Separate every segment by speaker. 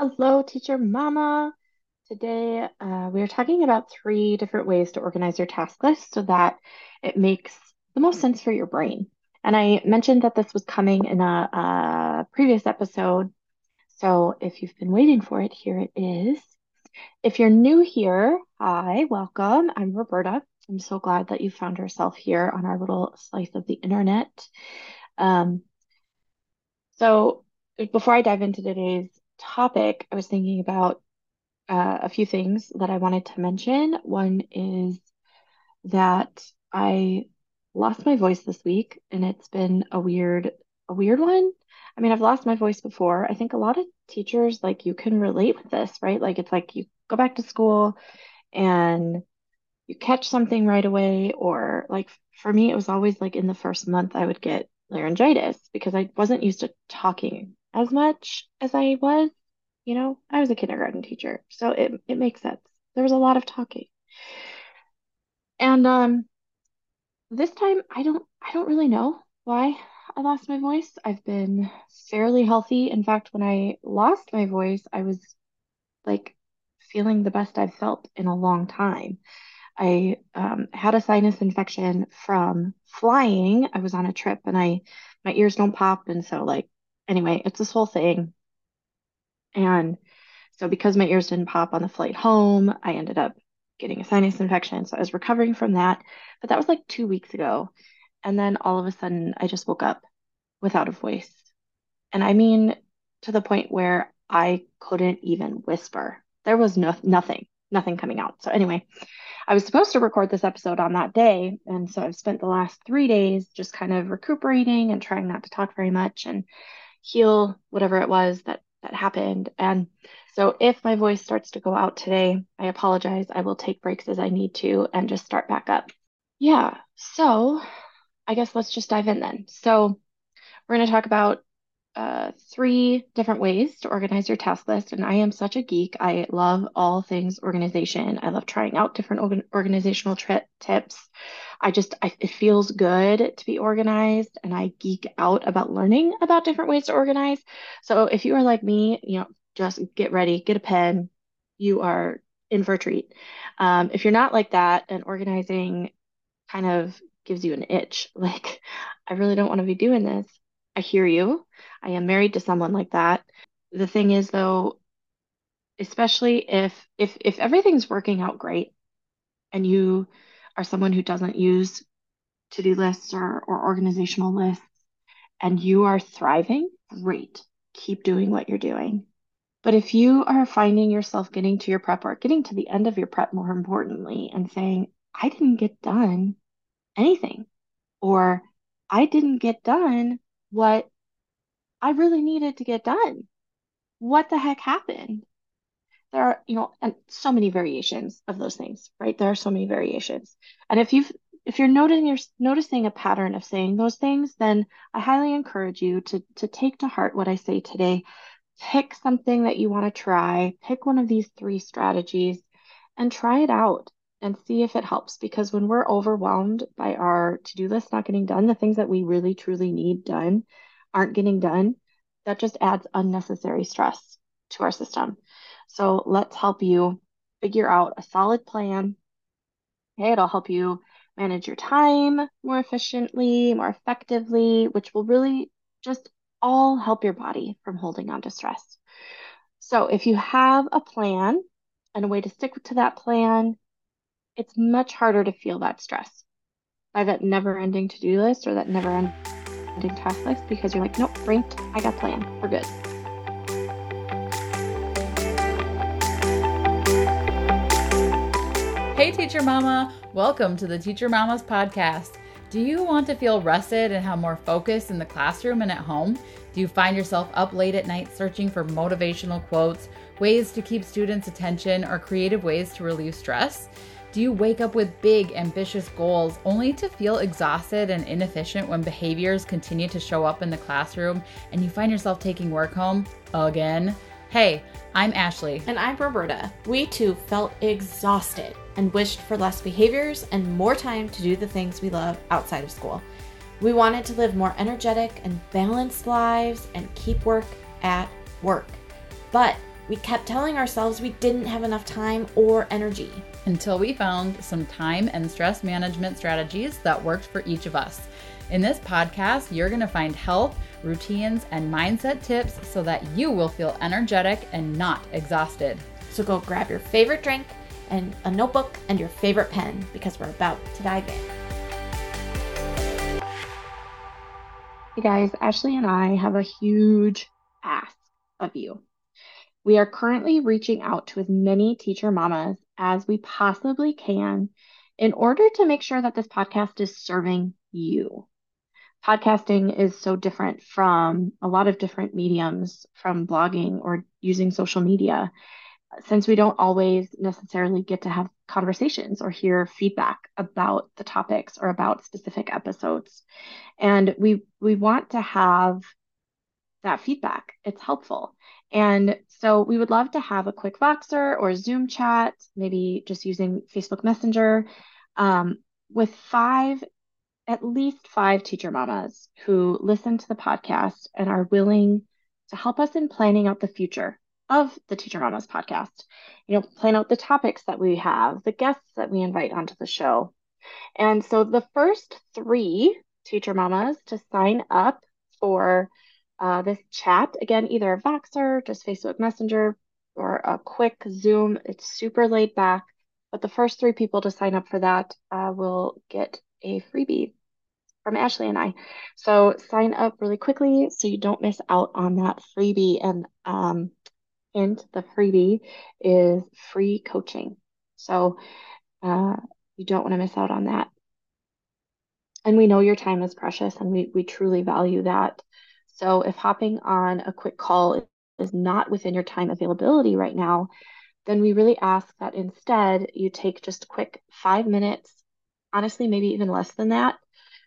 Speaker 1: Hello, Teacher Mama. Today, uh, we are talking about three different ways to organize your task list so that it makes the most sense for your brain. And I mentioned that this was coming in a, a previous episode. So if you've been waiting for it, here it is. If you're new here, hi, welcome. I'm Roberta. I'm so glad that you found yourself here on our little slice of the internet. Um, so before I dive into today's topic, I was thinking about uh, a few things that I wanted to mention. One is that I lost my voice this week, and it's been a weird, a weird one. I mean, I've lost my voice before. I think a lot of teachers, like, you can relate with this, right? Like, it's like you go back to school and you catch something right away, or like for me, it was always like in the first month I would get laryngitis because I wasn't used to talking as much as I was. You know, I was a kindergarten teacher, so it it makes sense. There was a lot of talking. And um this time I don't I don't really know why I lost my voice. I've been fairly healthy. In fact, when I lost my voice, I was like feeling the best I've felt in a long time. I um, had a sinus infection from flying. I was on a trip and I my ears don't pop and so like anyway, it's this whole thing. And so because my ears didn't pop on the flight home, I ended up getting a sinus infection. So I was recovering from that, but that was like 2 weeks ago. And then all of a sudden I just woke up without a voice. And I mean to the point where I couldn't even whisper. There was no nothing, nothing coming out. So anyway, I was supposed to record this episode on that day. And so I've spent the last three days just kind of recuperating and trying not to talk very much and heal whatever it was that that happened. And so if my voice starts to go out today, I apologize. I will take breaks as I need to and just start back up. Yeah. So I guess let's just dive in then. So we're going to talk about uh, three different ways to organize your task list. And I am such a geek. I love all things organization. I love trying out different organ organizational tips. I just, I, it feels good to be organized and I geek out about learning about different ways to organize. So if you are like me, you know, just get ready, get a pen. You are in for a treat. Um, if you're not like that and organizing kind of gives you an itch, like, I really don't want to be doing this. I hear you. I am married to someone like that. The thing is though, especially if if if everything's working out great and you are someone who doesn't use to-do lists or, or organizational lists and you are thriving, great. Keep doing what you're doing. But if you are finding yourself getting to your prep or getting to the end of your prep, more importantly, and saying, I didn't get done anything, or I didn't get done what I really needed to get done. What the heck happened? There are, you know, and so many variations of those things, right? There are so many variations. And if you've if you're noticing you're noticing a pattern of saying those things, then I highly encourage you to to take to heart what I say today. Pick something that you want to try, pick one of these three strategies and try it out and see if it helps. Because when we're overwhelmed by our to-do list not getting done, the things that we really truly need done, aren't getting done, that just adds unnecessary stress to our system. So let's help you figure out a solid plan. Okay, it'll help you manage your time more efficiently, more effectively, which will really just all help your body from holding on to stress. So if you have a plan and a way to stick to that plan, it's much harder to feel that stress by that never ending to do list or that never ending task list because you're like, nope, ranked, I got plan, we're good.
Speaker 2: Hey, Teacher Mama! Welcome to the Teacher Mamas podcast. Do you want to feel rested and have more focus in the classroom and at home? Do you find yourself up late at night searching for motivational quotes, ways to keep students' attention, or creative ways to relieve stress? Do you wake up with big, ambitious goals only to feel exhausted and inefficient when behaviors continue to show up in the classroom and you find yourself taking work home again? Hey, I'm Ashley.
Speaker 3: And I'm Roberta. We too felt exhausted and wished for less behaviors and more time to do the things we love outside of school. We wanted to live more energetic and balanced lives and keep work at work. But We kept telling ourselves we didn't have enough time or energy.
Speaker 2: Until we found some time and stress management strategies that worked for each of us. In this podcast, you're going to find health, routines, and mindset tips so that you will feel energetic and not exhausted.
Speaker 3: So go grab your favorite drink and a notebook and your favorite pen because we're about to dive in.
Speaker 1: Hey guys, Ashley and I have a huge ask of you. We are currently reaching out to as many teacher mamas as we possibly can in order to make sure that this podcast is serving you. Podcasting is so different from a lot of different mediums, from blogging or using social media, since we don't always necessarily get to have conversations or hear feedback about the topics or about specific episodes. And we we want to have that feedback. It's helpful and so we would love to have a quick voxer or zoom chat maybe just using facebook messenger um, with five at least five teacher mamas who listen to the podcast and are willing to help us in planning out the future of the teacher mamas podcast. You know plan out the topics that we have the guests that we invite onto the show. And so the first three teacher mamas to sign up for uh, this chat. Again, either a Voxer, just Facebook Messenger, or a quick Zoom. It's super laid back. But the first three people to sign up for that uh, will get a freebie from Ashley and I. So sign up really quickly so you don't miss out on that freebie. And um, hint, the freebie is free coaching. So uh, you don't want to miss out on that and we know your time is precious and we, we truly value that. So if hopping on a quick call is not within your time availability right now, then we really ask that instead you take just a quick five minutes, honestly, maybe even less than that,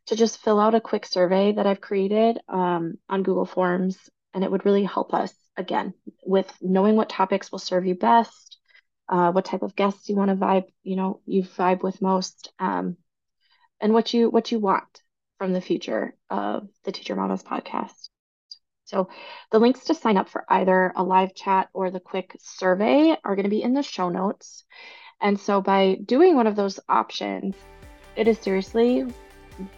Speaker 1: to just fill out a quick survey that I've created um, on Google Forms. And it would really help us, again, with knowing what topics will serve you best, uh, what type of guests you want to vibe, you know, you vibe with most. Um, and what you what you want from the future of the Teacher Mamas podcast. So the links to sign up for either a live chat or the quick survey are going to be in the show notes. And so by doing one of those options, it is seriously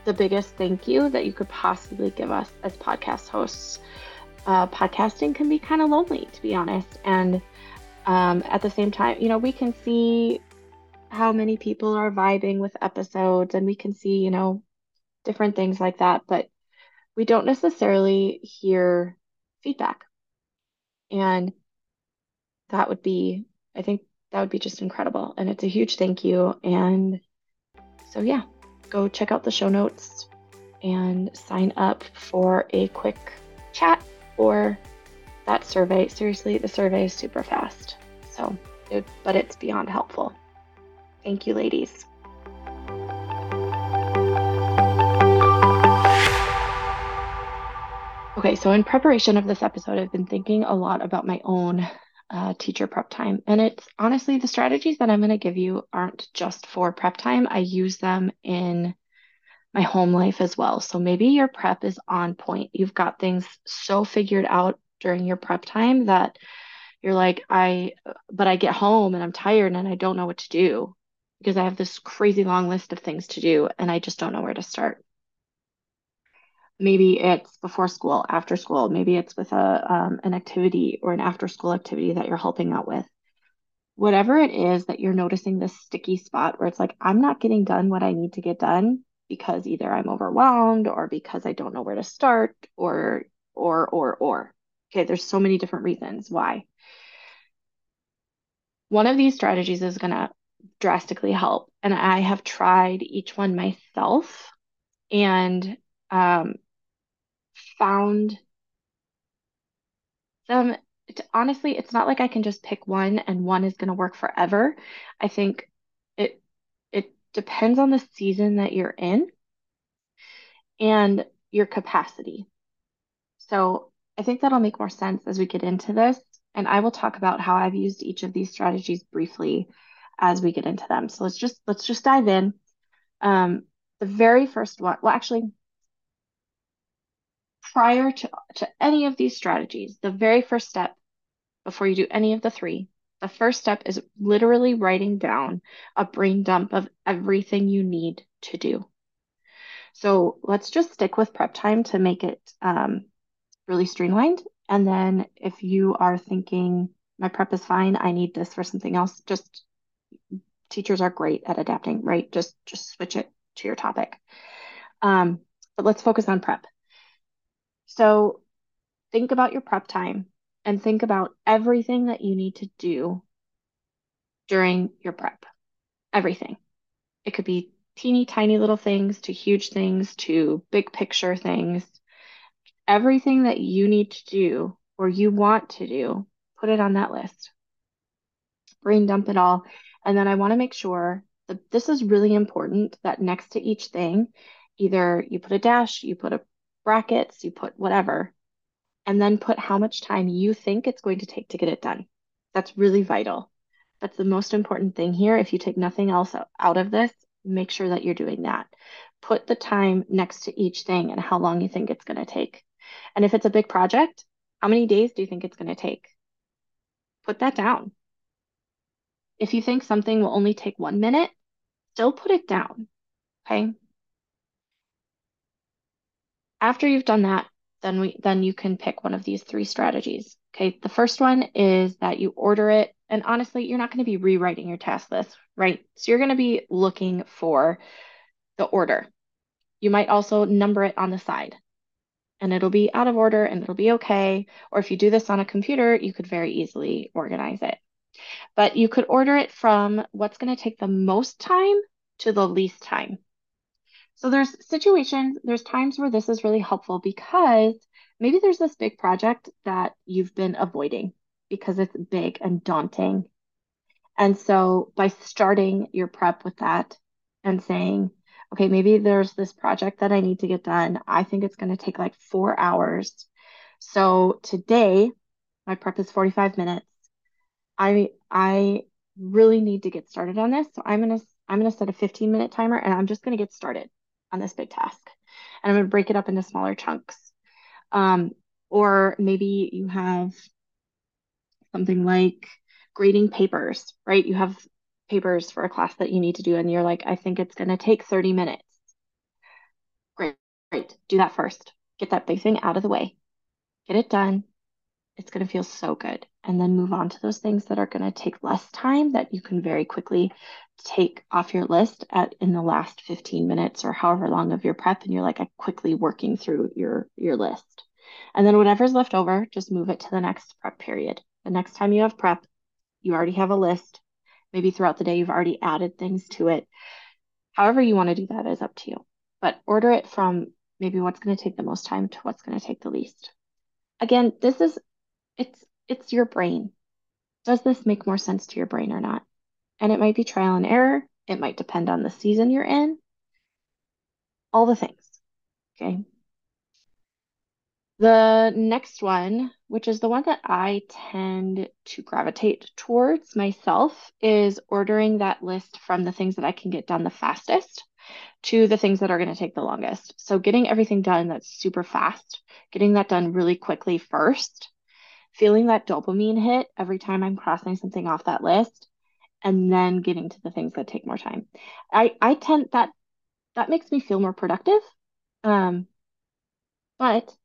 Speaker 1: the biggest thank you that you could possibly give us as podcast hosts. Uh, podcasting can be kind of lonely, to be honest. And um, at the same time, you know, we can see how many people are vibing with episodes and we can see, you know, different things like that, but we don't necessarily hear feedback. And that would be, I think that would be just incredible. And it's a huge thank you. And so, yeah, go check out the show notes and sign up for a quick chat or that survey. Seriously, the survey is super fast. So, it, but it's beyond helpful. Thank you, ladies. Okay, so in preparation of this episode, I've been thinking a lot about my own uh, teacher prep time. And it's honestly, the strategies that I'm going to give you aren't just for prep time, I use them in my home life as well. So maybe your prep is on point. You've got things so figured out during your prep time that you're like, I, but I get home and I'm tired and I don't know what to do because I have this crazy long list of things to do and I just don't know where to start. Maybe it's before school, after school, maybe it's with a um, an activity or an after school activity that you're helping out with. Whatever it is that you're noticing this sticky spot where it's like, I'm not getting done what I need to get done because either I'm overwhelmed or because I don't know where to start or, or, or, or. Okay, there's so many different reasons why. One of these strategies is going to drastically help. And I have tried each one myself and um, found them. honestly, it's not like I can just pick one and one is going to work forever. I think it it depends on the season that you're in and your capacity. So I think that'll make more sense as we get into this. And I will talk about how I've used each of these strategies briefly as we get into them. So let's just let's just dive in. Um, the very first one, well, actually, prior to, to any of these strategies, the very first step before you do any of the three, the first step is literally writing down a brain dump of everything you need to do. So let's just stick with prep time to make it um, really streamlined. And then if you are thinking, my prep is fine, I need this for something else, just teachers are great at adapting, right? Just just switch it to your topic. Um, but let's focus on prep. So think about your prep time and think about everything that you need to do during your prep. Everything. It could be teeny tiny little things to huge things to big picture things. Everything that you need to do or you want to do, put it on that list. Brain dump it all. And then I want to make sure that this is really important that next to each thing, either you put a dash, you put a brackets, you put whatever, and then put how much time you think it's going to take to get it done. That's really vital. That's the most important thing here. If you take nothing else out of this, make sure that you're doing that. Put the time next to each thing and how long you think it's going to take. And if it's a big project, how many days do you think it's going to take? Put that down. If you think something will only take one minute, still put it down. Okay. After you've done that, then we then you can pick one of these three strategies. Okay. The first one is that you order it. And honestly, you're not going to be rewriting your task list, right? So you're going to be looking for the order. You might also number it on the side and it'll be out of order and it'll be okay. Or if you do this on a computer, you could very easily organize it. But you could order it from what's going to take the most time to the least time. So there's situations, there's times where this is really helpful because maybe there's this big project that you've been avoiding because it's big and daunting. And so by starting your prep with that and saying, okay, maybe there's this project that I need to get done. I think it's going to take like four hours. So today, my prep is 45 minutes. I I really need to get started on this. So I'm gonna I'm gonna set a 15 minute timer and I'm just gonna get started on this big task. And I'm gonna break it up into smaller chunks. Um, or maybe you have something like grading papers, right? You have papers for a class that you need to do, and you're like, I think it's gonna take 30 minutes. Great, great. Do that first. Get that big thing out of the way. Get it done. It's gonna feel so good and then move on to those things that are going to take less time that you can very quickly take off your list at in the last 15 minutes or however long of your prep and you're like quickly working through your your list. And then whatever's left over just move it to the next prep period. The next time you have prep you already have a list. Maybe throughout the day you've already added things to it. However you want to do that is up to you. But order it from maybe what's going to take the most time to what's going to take the least. Again this is it's it's your brain. Does this make more sense to your brain or not? And it might be trial and error. It might depend on the season you're in. All the things. Okay. The next one, which is the one that I tend to gravitate towards myself, is ordering that list from the things that I can get done the fastest to the things that are going to take the longest. So, getting everything done that's super fast, getting that done really quickly first, feeling that dopamine hit every time I'm crossing something off that list and then getting to the things that take more time. I I tend that that makes me feel more productive. Um but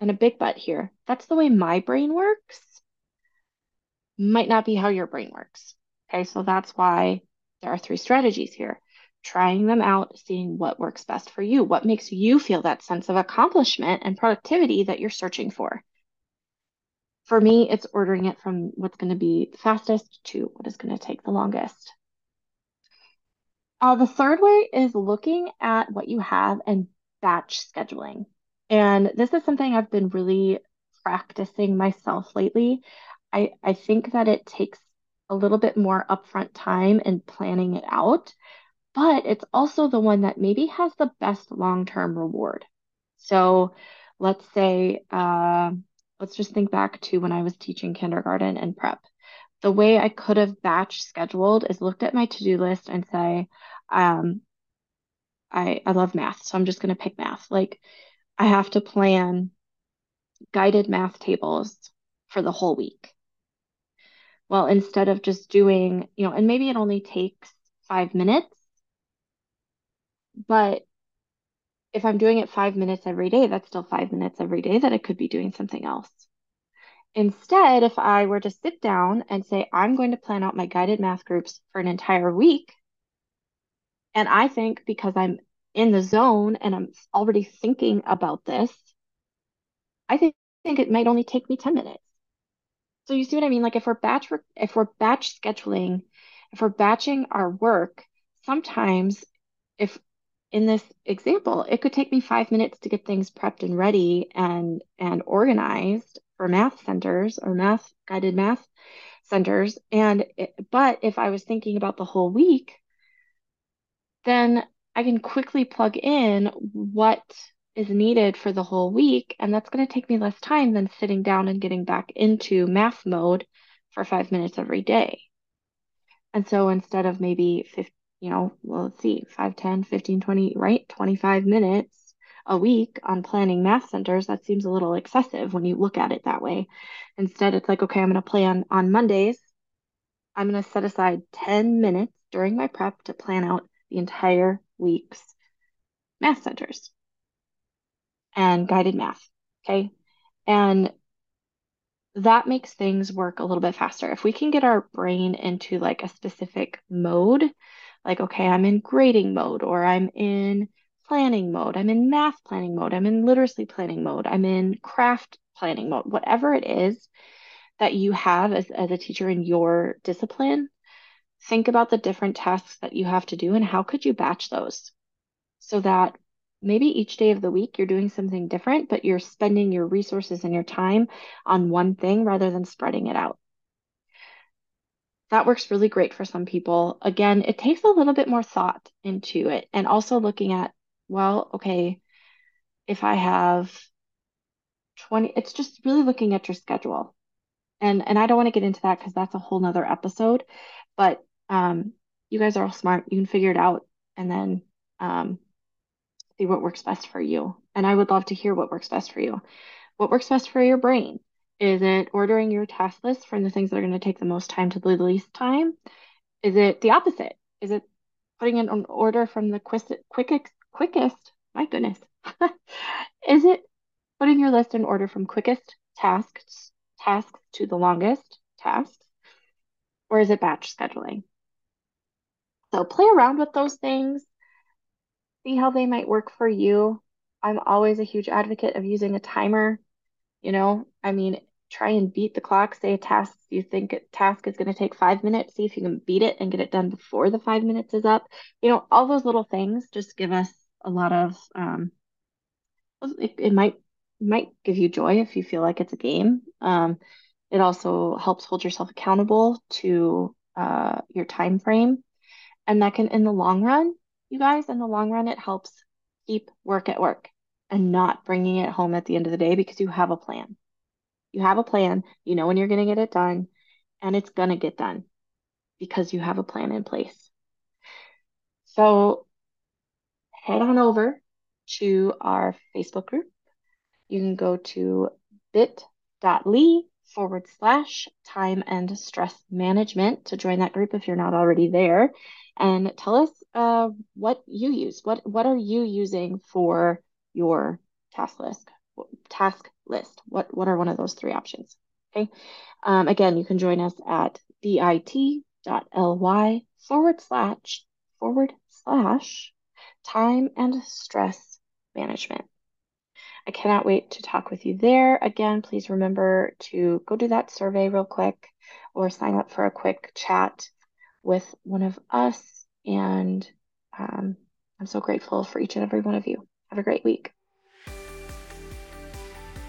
Speaker 1: and a big but here, that's the way my brain works. Might not be how your brain works. Okay, so that's why there are three strategies here. Trying them out, seeing what works best for you, what makes you feel that sense of accomplishment and productivity that you're searching for for me, it's ordering it from what's going to be the fastest to what is going to take the longest. Uh, the third way is looking at what you have and batch scheduling. And this is something I've been really practicing myself lately. I, I think that it takes a little bit more upfront time and planning it out, but it's also the one that maybe has the best long term reward. So let's say, uh, let's just think back to when I was teaching kindergarten and prep. The way I could have batch scheduled is looked at my to-do list and say, um, I, I love math, so I'm just going to pick math. Like I have to plan guided math tables for the whole week. well, instead of just doing, you know, and maybe it only takes five minutes, but if I'm doing it five minutes every day, that's still five minutes every day that I could be doing something else. Instead, if I were to sit down and say, I'm going to plan out my guided math groups for an entire week, and I think because I'm in the zone and I'm already thinking about this, I think, think it might only take me 10 minutes. So you see what I mean? Like if we're batch if we're batch scheduling, if we're batching our work, sometimes if in this example, it could take me five minutes to get things prepped and ready and and organized for math centers or math guided math centers. And it, but if I was thinking about the whole week, then I can quickly plug in what is needed for the whole week. And that's going to take me less time than sitting down and getting back into math mode for five minutes every day. And so instead of maybe 50, you know, well, let's see, 5, 10, 15, 20, right? 25 minutes a week on planning math centers, that seems a little excessive when you look at it that way. Instead, it's like, okay, I'm going to plan on Mondays. I'm going to set aside 10 minutes during my prep to plan out the entire week's math centers and guided math. Okay. And that makes things work a little bit faster. If we can get our brain into like a specific mode, like, okay, I'm in grading mode, or I'm in planning mode, I'm in math planning mode, I'm in literacy planning mode, I'm in craft planning mode, whatever it is that you have as, as a teacher in your discipline, think about the different tasks that you have to do and how could you batch those so that maybe each day of the week you're doing something different, but you're spending your resources and your time on one thing rather than spreading it out. That works really great for some people. Again, it takes a little bit more thought into it and also looking at, well, okay, if I have 20, it's just really looking at your schedule. And and I don't want to get into that because that's a whole nother episode. But um, you guys are all smart. You can figure it out and then um, see what works best for you. And I would love to hear what works best for you. What works best for your brain? Is it ordering your task list from the things that are going to take the most time to the least time? Is it the opposite? Is it putting in an order from the quickest, quickest, quickest? My goodness. Is it putting your list in order from quickest tasks tasks to the longest tasks? Or is it batch scheduling? So play around with those things see how they might work for you. I'm always a huge advocate of using a timer. You know, I mean, try and beat the clock. Say a task you think a task is going to take five minutes. See if you can beat it and get it done before the five minutes is up. You know, all those little things just give us a lot of. Um, it, it might might give you joy if you feel like it's a game. Um, it also helps hold yourself accountable to uh, your time frame, and that can, in the long run, you guys, in the long run, it helps keep work at work and not bringing it home at the end of the day because you have a plan. You have a plan, you know when you're going to get it done, and it's going to get done because you have a plan in place. So head on over to our Facebook group. You can go to bit.ly forward slash time and stress management to join that group if you're not already there and tell us uh, what you use. What what are you using for your task list? Task list. What what are one of those three options? Okay. Um, again, you can join us at bit.ly forward slash forward slash time and stress management. I cannot wait to talk with you there. Again, please remember to go do that survey real quick or sign up for a quick chat with one of us. And um, I'm so grateful for each and every one of you. Have a great week.